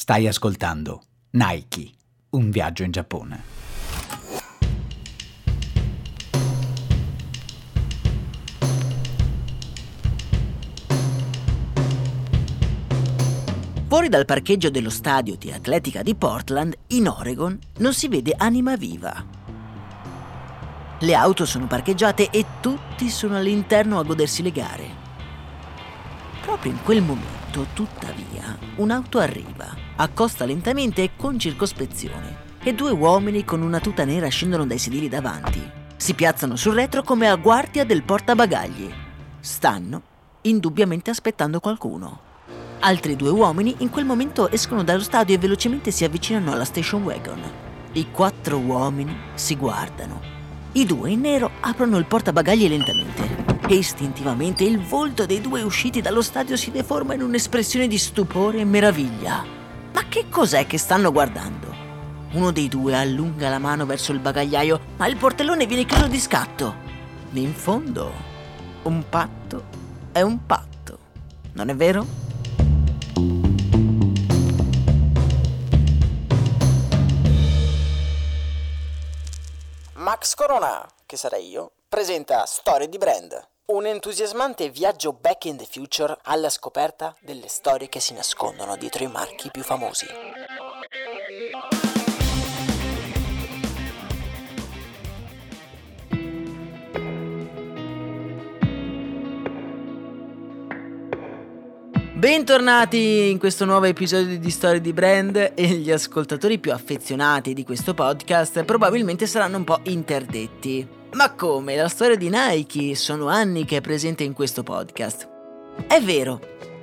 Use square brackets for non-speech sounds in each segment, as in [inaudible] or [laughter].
Stai ascoltando Nike, un viaggio in Giappone. Fuori dal parcheggio dello stadio di atletica di Portland, in Oregon, non si vede anima viva. Le auto sono parcheggiate e tutti sono all'interno a godersi le gare. Proprio in quel momento, tuttavia, un'auto arriva, accosta lentamente e con circospezione e due uomini con una tuta nera scendono dai sedili davanti. Si piazzano sul retro come a guardia del portabagagli. Stanno indubbiamente aspettando qualcuno. Altri due uomini in quel momento escono dallo stadio e velocemente si avvicinano alla station wagon. I quattro uomini si guardano. I due in nero aprono il portabagagli lentamente e istintivamente il volto dei due usciti dallo stadio si deforma in un'espressione di stupore e meraviglia. Ma che cos'è che stanno guardando? Uno dei due allunga la mano verso il bagagliaio, ma il portellone viene chiuso di scatto. In fondo, un patto è un patto, non è vero? Max Corona, che sarei io, presenta Storie di Brand, un entusiasmante viaggio back in the future alla scoperta delle storie che si nascondono dietro i marchi più famosi. Bentornati in questo nuovo episodio di Storie di Brand e gli ascoltatori più affezionati di questo podcast probabilmente saranno un po' interdetti. Ma come? La storia di Nike sono anni che è presente in questo podcast. È vero,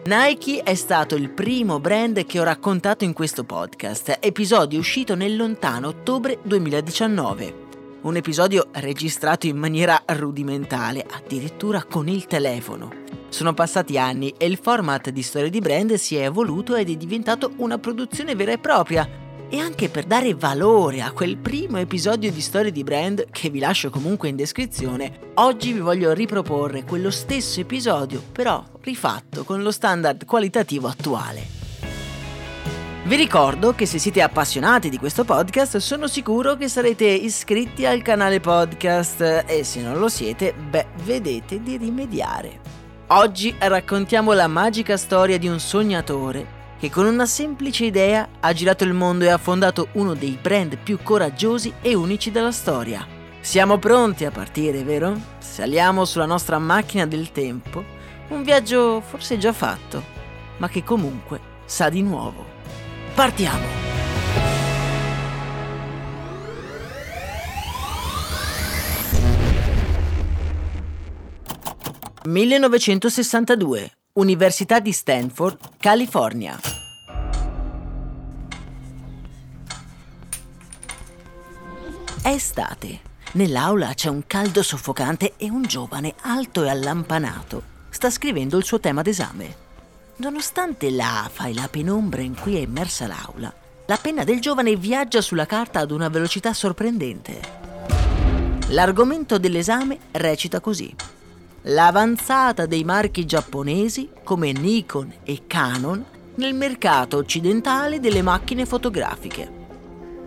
Nike è stato il primo brand che ho raccontato in questo podcast, episodio uscito nel lontano ottobre 2019. Un episodio registrato in maniera rudimentale, addirittura con il telefono. Sono passati anni e il format di storie di brand si è evoluto ed è diventato una produzione vera e propria. E anche per dare valore a quel primo episodio di storie di brand, che vi lascio comunque in descrizione, oggi vi voglio riproporre quello stesso episodio, però rifatto con lo standard qualitativo attuale. Vi ricordo che se siete appassionati di questo podcast sono sicuro che sarete iscritti al canale podcast e se non lo siete, beh, vedete di rimediare. Oggi raccontiamo la magica storia di un sognatore che con una semplice idea ha girato il mondo e ha fondato uno dei brand più coraggiosi e unici della storia. Siamo pronti a partire, vero? Saliamo sulla nostra macchina del tempo, un viaggio forse già fatto, ma che comunque sa di nuovo. Partiamo! 1962, Università di Stanford, California. È estate. Nell'aula c'è un caldo soffocante e un giovane alto e allampanato sta scrivendo il suo tema d'esame. Nonostante l'afa e la penombra in cui è immersa l'aula, la penna del giovane viaggia sulla carta ad una velocità sorprendente. L'argomento dell'esame recita così l'avanzata dei marchi giapponesi come Nikon e Canon nel mercato occidentale delle macchine fotografiche.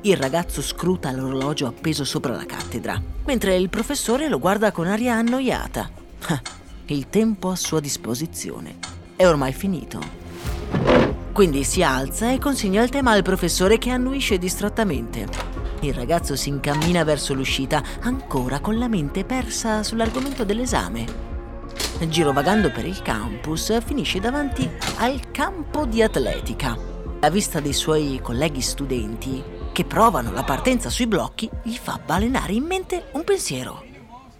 Il ragazzo scruta l'orologio appeso sopra la cattedra, mentre il professore lo guarda con aria annoiata. [laughs] Il tempo a sua disposizione è ormai finito. Quindi si alza e consegna il tema al professore che annuisce distrattamente. Il ragazzo si incammina verso l'uscita, ancora con la mente persa sull'argomento dell'esame. Girovagando per il campus, finisce davanti al campo di atletica. La vista dei suoi colleghi studenti, che provano la partenza sui blocchi, gli fa balenare in mente un pensiero.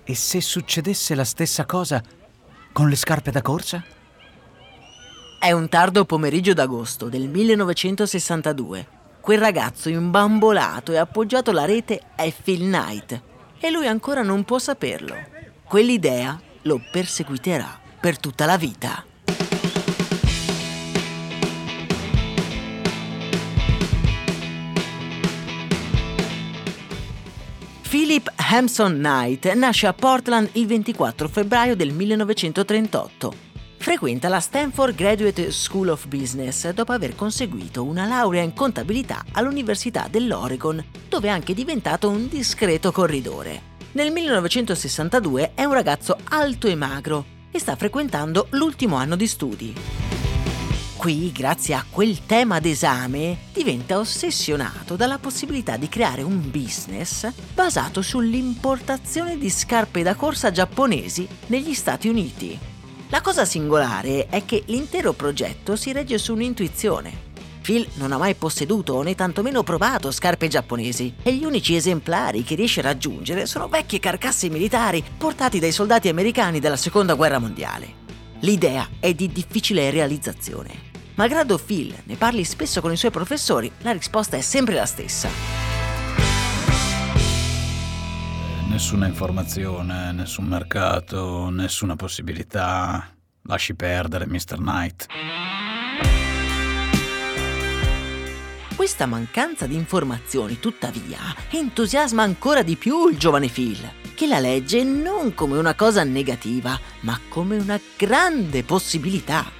E se succedesse la stessa cosa con le scarpe da corsa? È un tardo pomeriggio d'agosto del 1962. Quel ragazzo imbambolato e appoggiato alla rete è Phil Knight e lui ancora non può saperlo. Quell'idea lo perseguiterà per tutta la vita. Philip Hampson Knight nasce a Portland il 24 febbraio del 1938. Frequenta la Stanford Graduate School of Business dopo aver conseguito una laurea in contabilità all'Università dell'Oregon, dove è anche diventato un discreto corridore. Nel 1962 è un ragazzo alto e magro e sta frequentando l'ultimo anno di studi. Qui, grazie a quel tema d'esame, diventa ossessionato dalla possibilità di creare un business basato sull'importazione di scarpe da corsa giapponesi negli Stati Uniti. La cosa singolare è che l'intero progetto si regge su un'intuizione. Phil non ha mai posseduto né tantomeno provato scarpe giapponesi e gli unici esemplari che riesce a raggiungere sono vecchie carcasse militari portati dai soldati americani della Seconda Guerra Mondiale. L'idea è di difficile realizzazione. Malgrado Phil ne parli spesso con i suoi professori, la risposta è sempre la stessa. Nessuna informazione, nessun mercato, nessuna possibilità. Lasci perdere, Mr. Knight. Questa mancanza di informazioni, tuttavia, entusiasma ancora di più il giovane Phil, che la legge non come una cosa negativa, ma come una grande possibilità.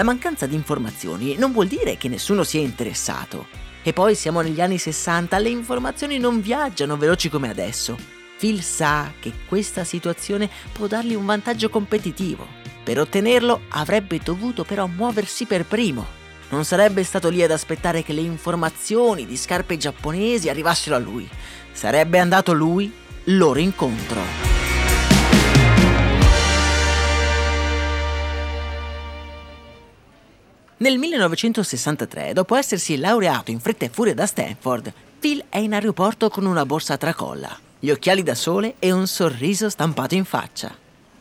La mancanza di informazioni non vuol dire che nessuno sia interessato. E poi siamo negli anni 60, le informazioni non viaggiano veloci come adesso. Phil sa che questa situazione può dargli un vantaggio competitivo. Per ottenerlo avrebbe dovuto però muoversi per primo non sarebbe stato lì ad aspettare che le informazioni di scarpe giapponesi arrivassero a lui. Sarebbe andato lui loro incontro. Nel 1963, dopo essersi laureato in fretta e furia da Stanford, Phil è in aeroporto con una borsa a tracolla, gli occhiali da sole e un sorriso stampato in faccia.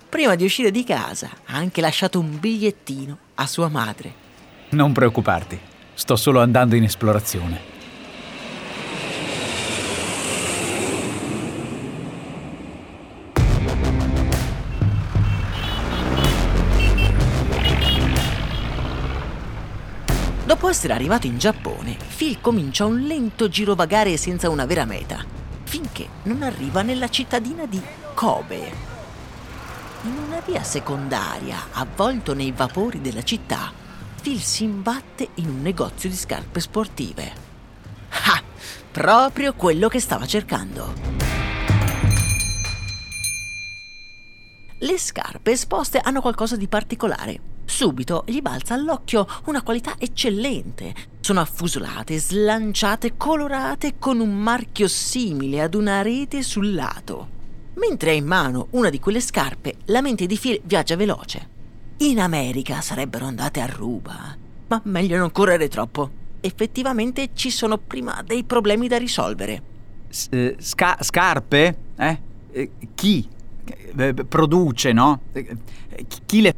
Prima di uscire di casa ha anche lasciato un bigliettino a sua madre non preoccuparti, sto solo andando in esplorazione. Dopo essere arrivato in Giappone, Phil comincia un lento girovagare senza una vera meta, finché non arriva nella cittadina di Kobe. In una via secondaria, avvolto nei vapori della città, Phil si imbatte in un negozio di scarpe sportive. Ah, proprio quello che stava cercando. Le scarpe esposte hanno qualcosa di particolare. Subito gli balza all'occhio una qualità eccellente. Sono affusolate, slanciate, colorate con un marchio simile ad una rete sul lato. Mentre ha in mano una di quelle scarpe, la mente di Phil viaggia veloce. In America sarebbero andate a ruba, ma meglio non correre troppo. Effettivamente ci sono prima dei problemi da risolvere. Eh, sca- scarpe? Eh? eh chi? Eh, produce, no? Eh, chi le...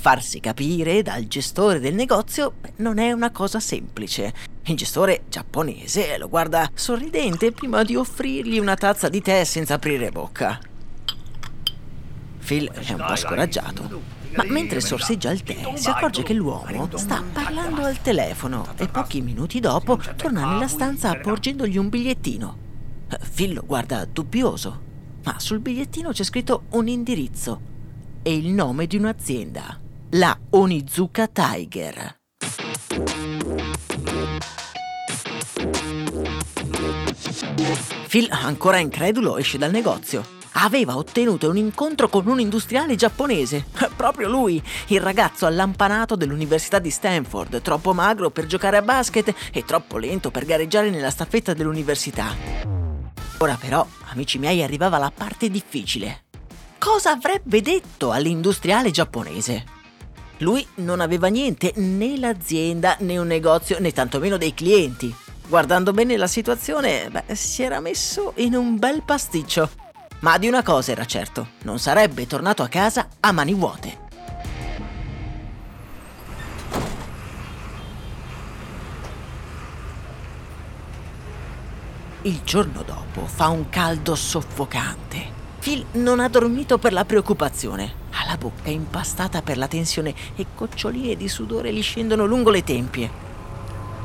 Farsi capire dal gestore del negozio non è una cosa semplice. Il gestore giapponese lo guarda sorridente prima di offrirgli una tazza di tè senza aprire bocca. Phil è un po' scoraggiato. Ma mentre sorseggia il tè, si accorge che l'uomo sta parlando al telefono e pochi minuti dopo torna nella stanza porgendogli un bigliettino. Phil lo guarda dubbioso, ma sul bigliettino c'è scritto un indirizzo e il nome di un'azienda, la Onizuka Tiger. Phil, ancora incredulo, esce dal negozio. Aveva ottenuto un incontro con un industriale giapponese. [laughs] Proprio lui, il ragazzo allampanato dell'Università di Stanford, troppo magro per giocare a basket e troppo lento per gareggiare nella staffetta dell'università. Ora però, amici miei, arrivava la parte difficile. Cosa avrebbe detto all'industriale giapponese? Lui non aveva niente, né l'azienda, né un negozio, né tantomeno dei clienti. Guardando bene la situazione, beh, si era messo in un bel pasticcio. Ma di una cosa era certo, non sarebbe tornato a casa a mani vuote. Il giorno dopo fa un caldo soffocante. Phil non ha dormito per la preoccupazione. Ha la bocca impastata per la tensione e goccioline di sudore gli scendono lungo le tempie.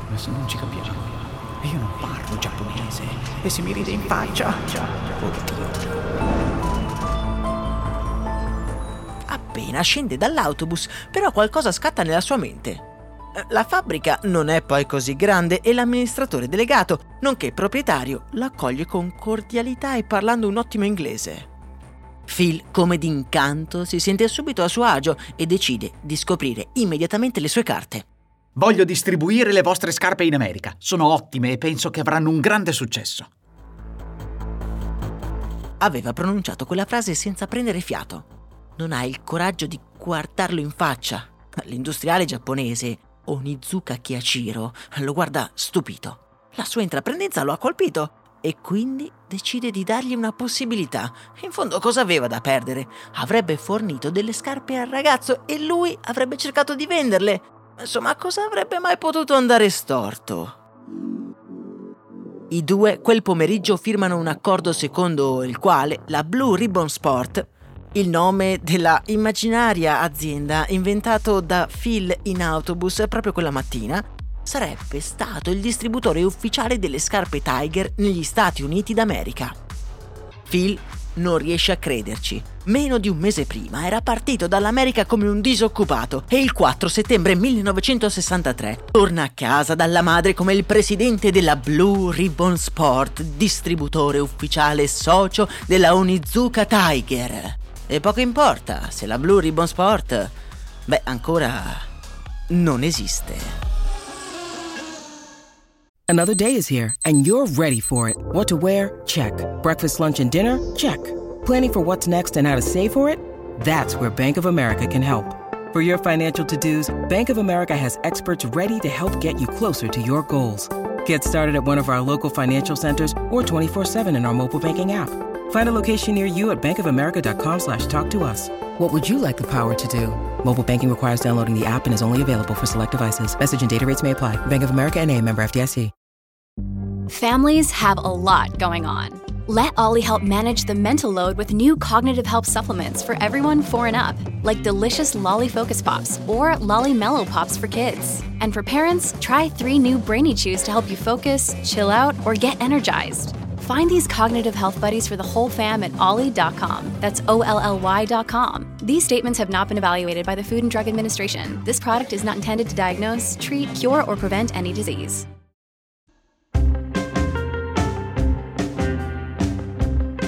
Adesso non ci capiamo. Io non parlo giapponese. E se mi ride in faccia. Oddio. Appena scende dall'autobus, però qualcosa scatta nella sua mente. La fabbrica non è poi così grande e l'amministratore delegato, nonché proprietario, l'accoglie con cordialità e parlando un ottimo inglese. Phil, come d'incanto, si sente subito a suo agio e decide di scoprire immediatamente le sue carte. Voglio distribuire le vostre scarpe in America. Sono ottime e penso che avranno un grande successo. Aveva pronunciato quella frase senza prendere fiato. Non ha il coraggio di guardarlo in faccia. L'industriale giapponese Onizuka Kiyashiro lo guarda stupito. La sua intraprendenza lo ha colpito e quindi decide di dargli una possibilità. In fondo cosa aveva da perdere? Avrebbe fornito delle scarpe al ragazzo e lui avrebbe cercato di venderle. Insomma, cosa avrebbe mai potuto andare storto? I due quel pomeriggio firmano un accordo secondo il quale la Blue Ribbon Sport, il nome della immaginaria azienda inventato da Phil in autobus proprio quella mattina, sarebbe stato il distributore ufficiale delle scarpe Tiger negli Stati Uniti d'America. Phil non riesce a crederci. Meno di un mese prima era partito dall'America come un disoccupato e il 4 settembre 1963 torna a casa dalla madre come il presidente della Blue Ribbon Sport, distributore ufficiale socio della Onizuka Tiger. E poco importa se la Blue Ribbon Sport, beh, ancora non esiste. Another day is here, and you're ready for it. What to wear? Check. Breakfast, lunch, and dinner? Check. Planning for what's next and how to save for it? That's where Bank of America can help. For your financial to dos, Bank of America has experts ready to help get you closer to your goals. Get started at one of our local financial centers or 24-7 in our mobile banking app. Find a location near you at bankofamerica.com slash talk to us. What would you like the power to do? Mobile banking requires downloading the app and is only available for select devices. Message and data rates may apply. Bank of America and a member FDIC. Families have a lot going on. Let Ollie help manage the mental load with new cognitive help supplements for everyone four and up, like delicious Lolly Focus Pops or Lolly Mellow Pops for kids. And for parents, try three new Brainy Chews to help you focus, chill out, or get energized. Find these cognitive health buddies for the whole fam at ollie.com. That's O L L Y.com. These statements have not been evaluated by the Food and Drug Administration. This product is not intended to diagnose, treat, cure, or prevent any disease.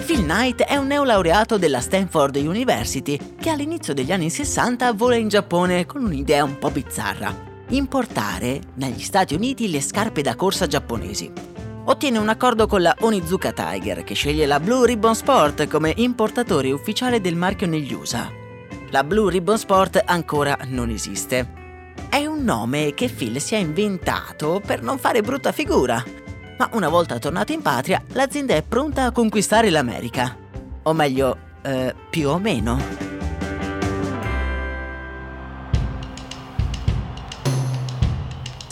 Phil Knight è un neolaureato della Stanford University che all'inizio degli anni 60 vola in Giappone con un'idea un po' bizzarra. Importare negli Stati Uniti le scarpe da corsa giapponesi. Ottiene un accordo con la Onizuka Tiger che sceglie la Blue Ribbon Sport come importatore ufficiale del marchio negli USA. La Blue Ribbon Sport ancora non esiste. È un nome che Phil si è inventato per non fare brutta figura ma una volta tornato in patria, l'azienda è pronta a conquistare l'America. O meglio, eh, più o meno.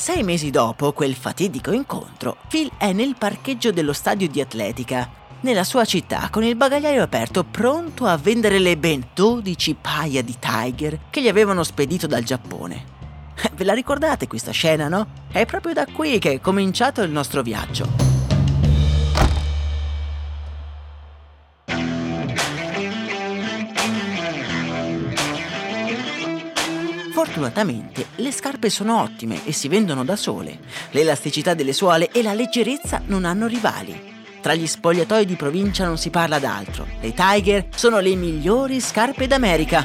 Sei mesi dopo quel fatidico incontro, Phil è nel parcheggio dello stadio di atletica, nella sua città, con il bagagliaio aperto, pronto a vendere le ben 12 paia di Tiger che gli avevano spedito dal Giappone. [laughs] Ve la ricordate questa scena, no? È proprio da qui che è cominciato il nostro viaggio. Fortunatamente le scarpe sono ottime e si vendono da sole. L'elasticità delle suole e la leggerezza non hanno rivali. Tra gli spogliatoi di provincia non si parla d'altro. Le Tiger sono le migliori scarpe d'America.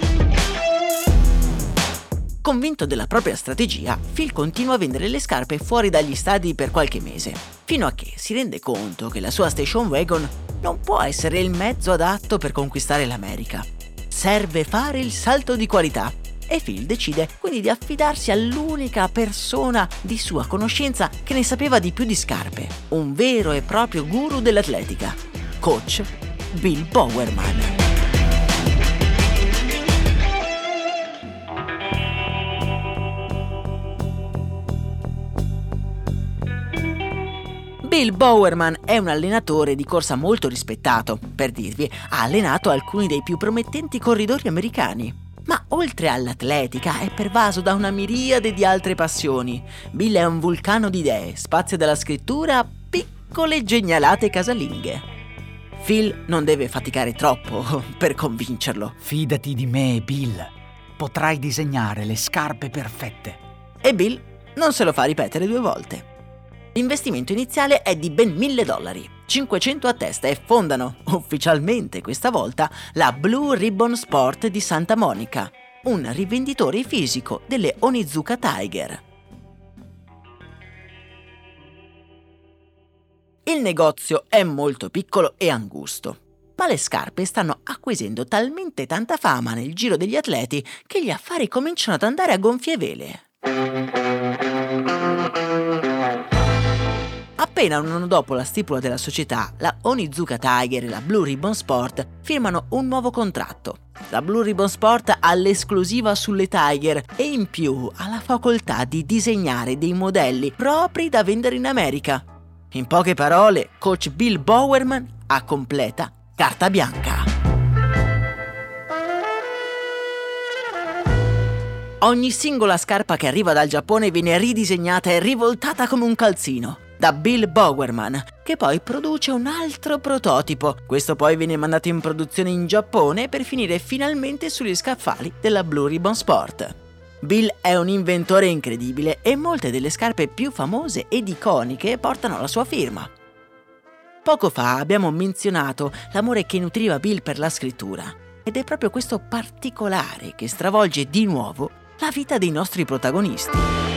Convinto della propria strategia, Phil continua a vendere le scarpe fuori dagli stadi per qualche mese, fino a che si rende conto che la sua station wagon non può essere il mezzo adatto per conquistare l'America. Serve fare il salto di qualità e Phil decide quindi di affidarsi all'unica persona di sua conoscenza che ne sapeva di più di scarpe, un vero e proprio guru dell'atletica, coach Bill Bowerman. Bill Bowerman è un allenatore di corsa molto rispettato. Per dirvi, ha allenato alcuni dei più promettenti corridori americani. Ma oltre all'atletica è pervaso da una miriade di altre passioni. Bill è un vulcano di idee, spazio dalla scrittura a piccole genialate casalinghe. Phil non deve faticare troppo [laughs] per convincerlo. Fidati di me, Bill. Potrai disegnare le scarpe perfette. E Bill non se lo fa ripetere due volte. L'investimento iniziale è di ben 1000 dollari, 500 a testa e fondano, ufficialmente questa volta, la Blue Ribbon Sport di Santa Monica, un rivenditore fisico delle Onizuka Tiger. Il negozio è molto piccolo e angusto, ma le scarpe stanno acquisendo talmente tanta fama nel giro degli atleti che gli affari cominciano ad andare a gonfie vele. Appena un anno dopo la stipula della società, la Onizuka Tiger e la Blue Ribbon Sport firmano un nuovo contratto. La Blue Ribbon Sport ha l'esclusiva sulle Tiger e in più ha la facoltà di disegnare dei modelli propri da vendere in America. In poche parole, coach Bill Bowerman ha completa carta bianca. Ogni singola scarpa che arriva dal Giappone viene ridisegnata e rivoltata come un calzino da Bill Bowerman, che poi produce un altro prototipo. Questo poi viene mandato in produzione in Giappone per finire finalmente sugli scaffali della Blue Ribbon Sport. Bill è un inventore incredibile e molte delle scarpe più famose ed iconiche portano la sua firma. Poco fa abbiamo menzionato l'amore che nutriva Bill per la scrittura ed è proprio questo particolare che stravolge di nuovo la vita dei nostri protagonisti.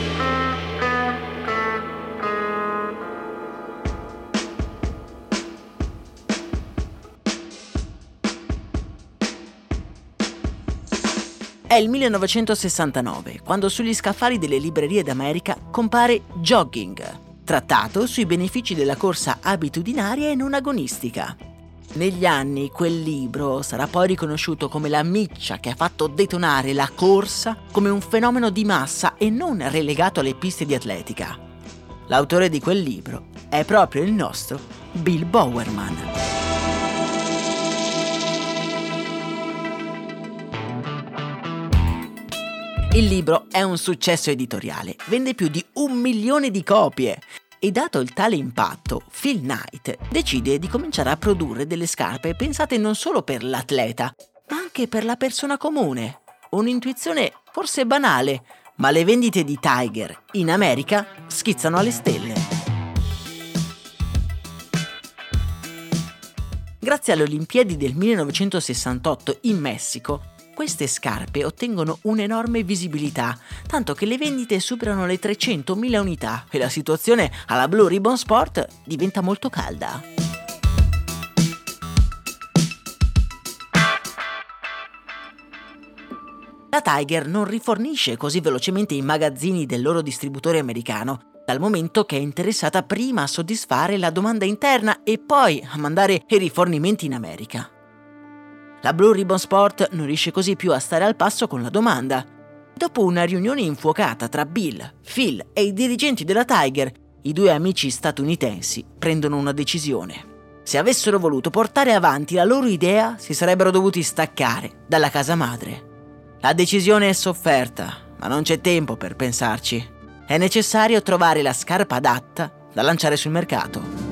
È il 1969, quando sugli scaffali delle librerie d'America compare Jogging, trattato sui benefici della corsa abitudinaria e non agonistica. Negli anni quel libro sarà poi riconosciuto come la miccia che ha fatto detonare la corsa come un fenomeno di massa e non relegato alle piste di atletica. L'autore di quel libro è proprio il nostro Bill Bowerman. Il libro è un successo editoriale, vende più di un milione di copie. E dato il tale impatto, Phil Knight decide di cominciare a produrre delle scarpe pensate non solo per l'atleta, ma anche per la persona comune. Un'intuizione forse banale, ma le vendite di Tiger in America schizzano alle stelle. Grazie alle Olimpiadi del 1968 in Messico, queste scarpe ottengono un'enorme visibilità, tanto che le vendite superano le 300.000 unità e la situazione alla Blue Ribbon Sport diventa molto calda. La Tiger non rifornisce così velocemente i magazzini del loro distributore americano, dal momento che è interessata prima a soddisfare la domanda interna e poi a mandare i rifornimenti in America. La Blue Ribbon Sport non riesce così più a stare al passo con la domanda. Dopo una riunione infuocata tra Bill, Phil e i dirigenti della Tiger, i due amici statunitensi prendono una decisione. Se avessero voluto portare avanti la loro idea, si sarebbero dovuti staccare dalla casa madre. La decisione è sofferta, ma non c'è tempo per pensarci. È necessario trovare la scarpa adatta da lanciare sul mercato.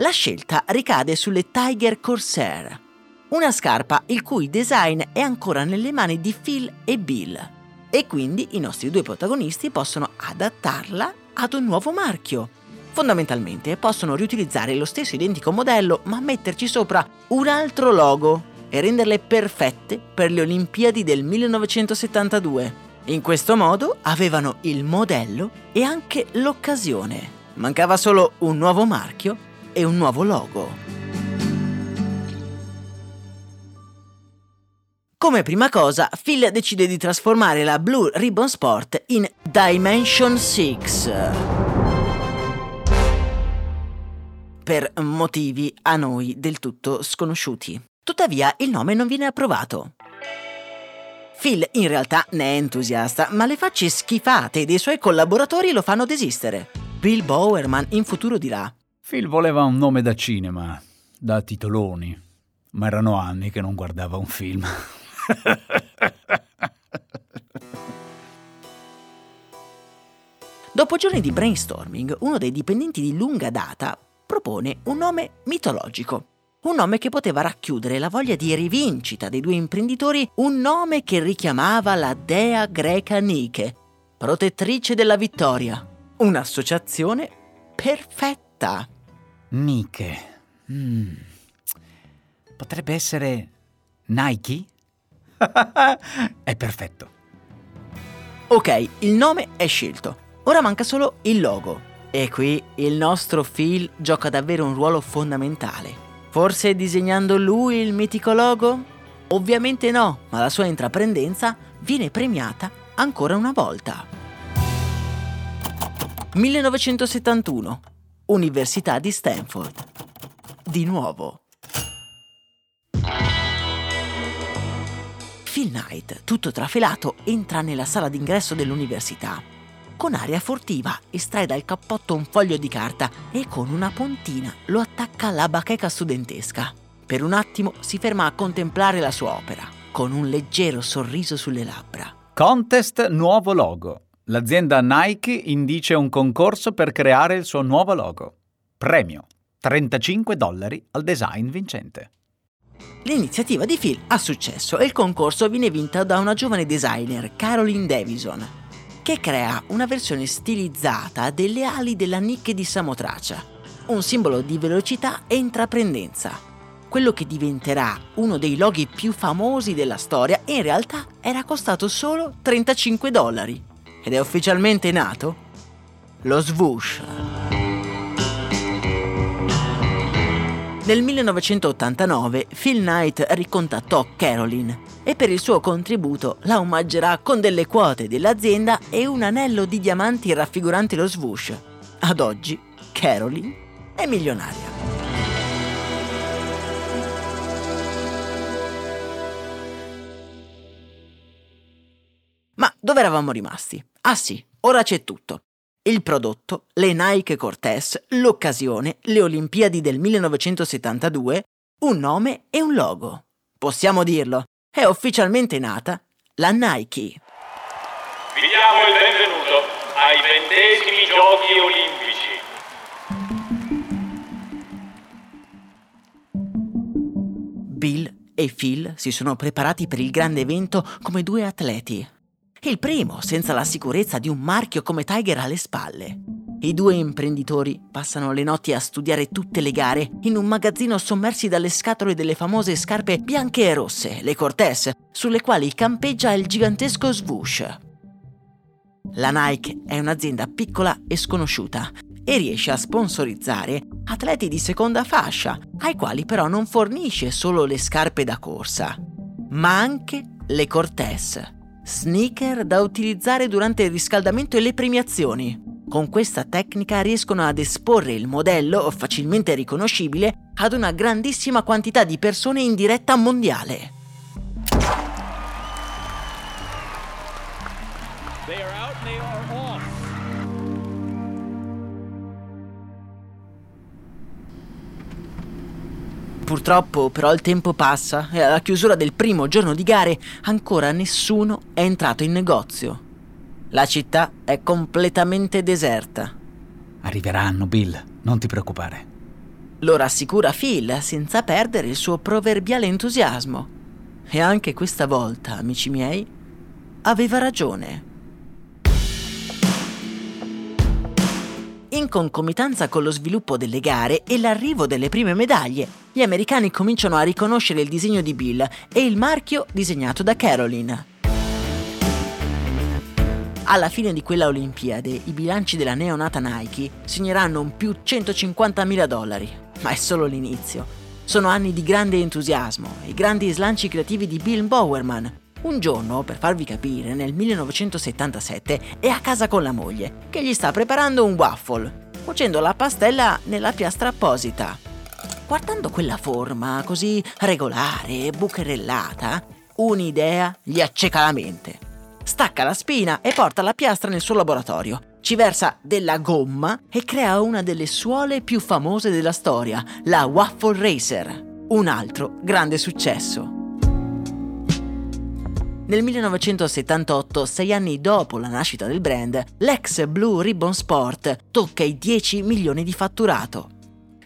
La scelta ricade sulle Tiger Corsair, una scarpa il cui design è ancora nelle mani di Phil e Bill e quindi i nostri due protagonisti possono adattarla ad un nuovo marchio. Fondamentalmente possono riutilizzare lo stesso identico modello ma metterci sopra un altro logo e renderle perfette per le Olimpiadi del 1972. In questo modo avevano il modello e anche l'occasione. Mancava solo un nuovo marchio e un nuovo logo. Come prima cosa, Phil decide di trasformare la Blue Ribbon Sport in Dimension 6. Per motivi a noi del tutto sconosciuti. Tuttavia il nome non viene approvato. Phil in realtà ne è entusiasta, ma le facce schifate dei suoi collaboratori lo fanno desistere. Bill Bowerman in futuro dirà: Phil voleva un nome da cinema, da titoloni, ma erano anni che non guardava un film. [laughs] Dopo giorni di brainstorming, uno dei dipendenti di lunga data propone un nome mitologico. Un nome che poteva racchiudere la voglia di rivincita dei due imprenditori, un nome che richiamava la dea greca Nike, protettrice della vittoria. Un'associazione perfetta. Nike. Mm. Potrebbe essere Nike? [laughs] è perfetto. Ok, il nome è scelto. Ora manca solo il logo. E qui il nostro Phil gioca davvero un ruolo fondamentale. Forse disegnando lui il mitico logo? Ovviamente no, ma la sua intraprendenza viene premiata ancora una volta. 1971. Università di Stanford. Di nuovo. Phil Knight, tutto trafelato, entra nella sala d'ingresso dell'università. Con aria furtiva estrae dal cappotto un foglio di carta e con una puntina lo attacca alla bacheca studentesca. Per un attimo si ferma a contemplare la sua opera, con un leggero sorriso sulle labbra. Contest nuovo logo. L'azienda Nike indice un concorso per creare il suo nuovo logo. Premio 35 dollari al design vincente. L'iniziativa di Phil ha successo e il concorso viene vinto da una giovane designer, Caroline Davison, che crea una versione stilizzata delle ali della Nike di Samotracia, un simbolo di velocità e intraprendenza. Quello che diventerà uno dei loghi più famosi della storia in realtà era costato solo 35 dollari ed è ufficialmente nato lo swoosh. Nel 1989 Phil Knight ricontattò Caroline e per il suo contributo la omaggerà con delle quote dell'azienda e un anello di diamanti raffigurante lo swoosh. Ad oggi Caroline è milionaria. Ma dove eravamo rimasti? Ah sì, ora c'è tutto il prodotto, le Nike Cortez, l'occasione, le Olimpiadi del 1972, un nome e un logo. Possiamo dirlo, è ufficialmente nata la Nike. Vi diamo il benvenuto ai ventesimi Giochi Olimpici. Bill e Phil si sono preparati per il grande evento come due atleti il primo senza la sicurezza di un marchio come Tiger alle spalle. I due imprenditori passano le notti a studiare tutte le gare in un magazzino sommersi dalle scatole delle famose scarpe bianche e rosse, le Cortez, sulle quali campeggia il gigantesco swoosh. La Nike è un'azienda piccola e sconosciuta e riesce a sponsorizzare atleti di seconda fascia, ai quali però non fornisce solo le scarpe da corsa, ma anche le Cortez sneaker da utilizzare durante il riscaldamento e le premiazioni. Con questa tecnica riescono ad esporre il modello, facilmente riconoscibile, ad una grandissima quantità di persone in diretta mondiale. Purtroppo però il tempo passa e alla chiusura del primo giorno di gare ancora nessuno è entrato in negozio. La città è completamente deserta. Arriveranno, Bill, non ti preoccupare. Lo rassicura Phil senza perdere il suo proverbiale entusiasmo. E anche questa volta, amici miei, aveva ragione. In concomitanza con lo sviluppo delle gare e l'arrivo delle prime medaglie, gli americani cominciano a riconoscere il disegno di Bill e il marchio disegnato da Caroline. Alla fine di quella Olimpiade, i bilanci della neonata Nike segneranno un più 150.000 dollari, ma è solo l'inizio. Sono anni di grande entusiasmo e grandi slanci creativi di Bill Bowerman. Un giorno, per farvi capire, nel 1977 è a casa con la moglie, che gli sta preparando un waffle, cuocendo la pastella nella piastra apposita. Guardando quella forma così regolare e bucherellata, un'idea gli acceca la mente stacca la spina e porta la piastra nel suo laboratorio. Ci versa della gomma e crea una delle suole più famose della storia, la Waffle Racer. Un altro grande successo. Nel 1978, sei anni dopo la nascita del brand, l'ex Blue Ribbon Sport tocca i 10 milioni di fatturato.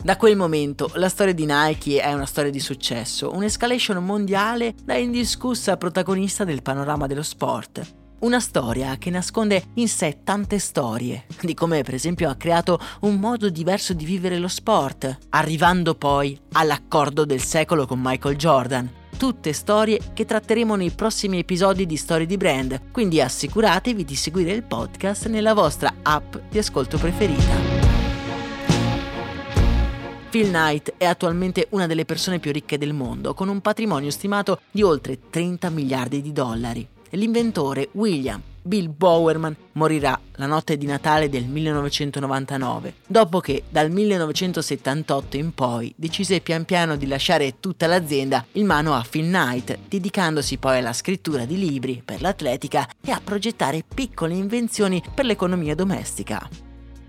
Da quel momento la storia di Nike è una storia di successo, un'escalation mondiale da indiscussa protagonista del panorama dello sport. Una storia che nasconde in sé tante storie, di come per esempio ha creato un modo diverso di vivere lo sport, arrivando poi all'accordo del secolo con Michael Jordan. Tutte storie che tratteremo nei prossimi episodi di Storie di Brand, quindi assicuratevi di seguire il podcast nella vostra app di ascolto preferita. Phil Knight è attualmente una delle persone più ricche del mondo, con un patrimonio stimato di oltre 30 miliardi di dollari. L'inventore William Bill Bowerman morirà la notte di Natale del 1999, dopo che dal 1978 in poi decise pian piano di lasciare tutta l'azienda in mano a Phil Knight, dedicandosi poi alla scrittura di libri per l'atletica e a progettare piccole invenzioni per l'economia domestica.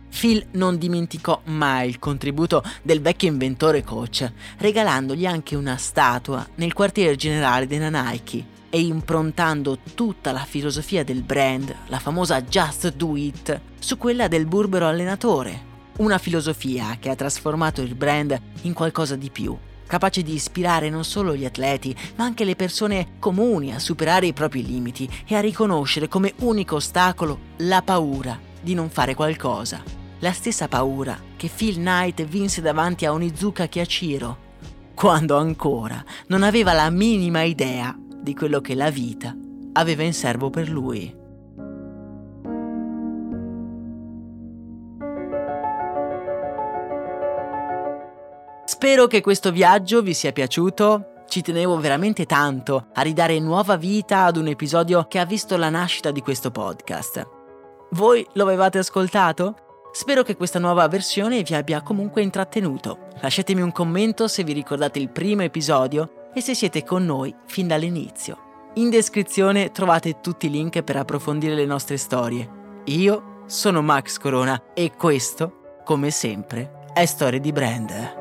Phil non dimenticò mai il contributo del vecchio inventore coach, regalandogli anche una statua nel quartiere generale della Nike e improntando tutta la filosofia del brand, la famosa Just Do It, su quella del burbero allenatore. Una filosofia che ha trasformato il brand in qualcosa di più, capace di ispirare non solo gli atleti, ma anche le persone comuni a superare i propri limiti e a riconoscere come unico ostacolo la paura di non fare qualcosa la stessa paura che Phil Knight vinse davanti a Onizuka Kiachiro, quando ancora non aveva la minima idea di quello che la vita aveva in serbo per lui. Spero che questo viaggio vi sia piaciuto. Ci tenevo veramente tanto a ridare nuova vita ad un episodio che ha visto la nascita di questo podcast. Voi lo avevate ascoltato? Spero che questa nuova versione vi abbia comunque intrattenuto. Lasciatemi un commento se vi ricordate il primo episodio e se siete con noi fin dall'inizio. In descrizione trovate tutti i link per approfondire le nostre storie. Io sono Max Corona e questo, come sempre, è Storie di Brand.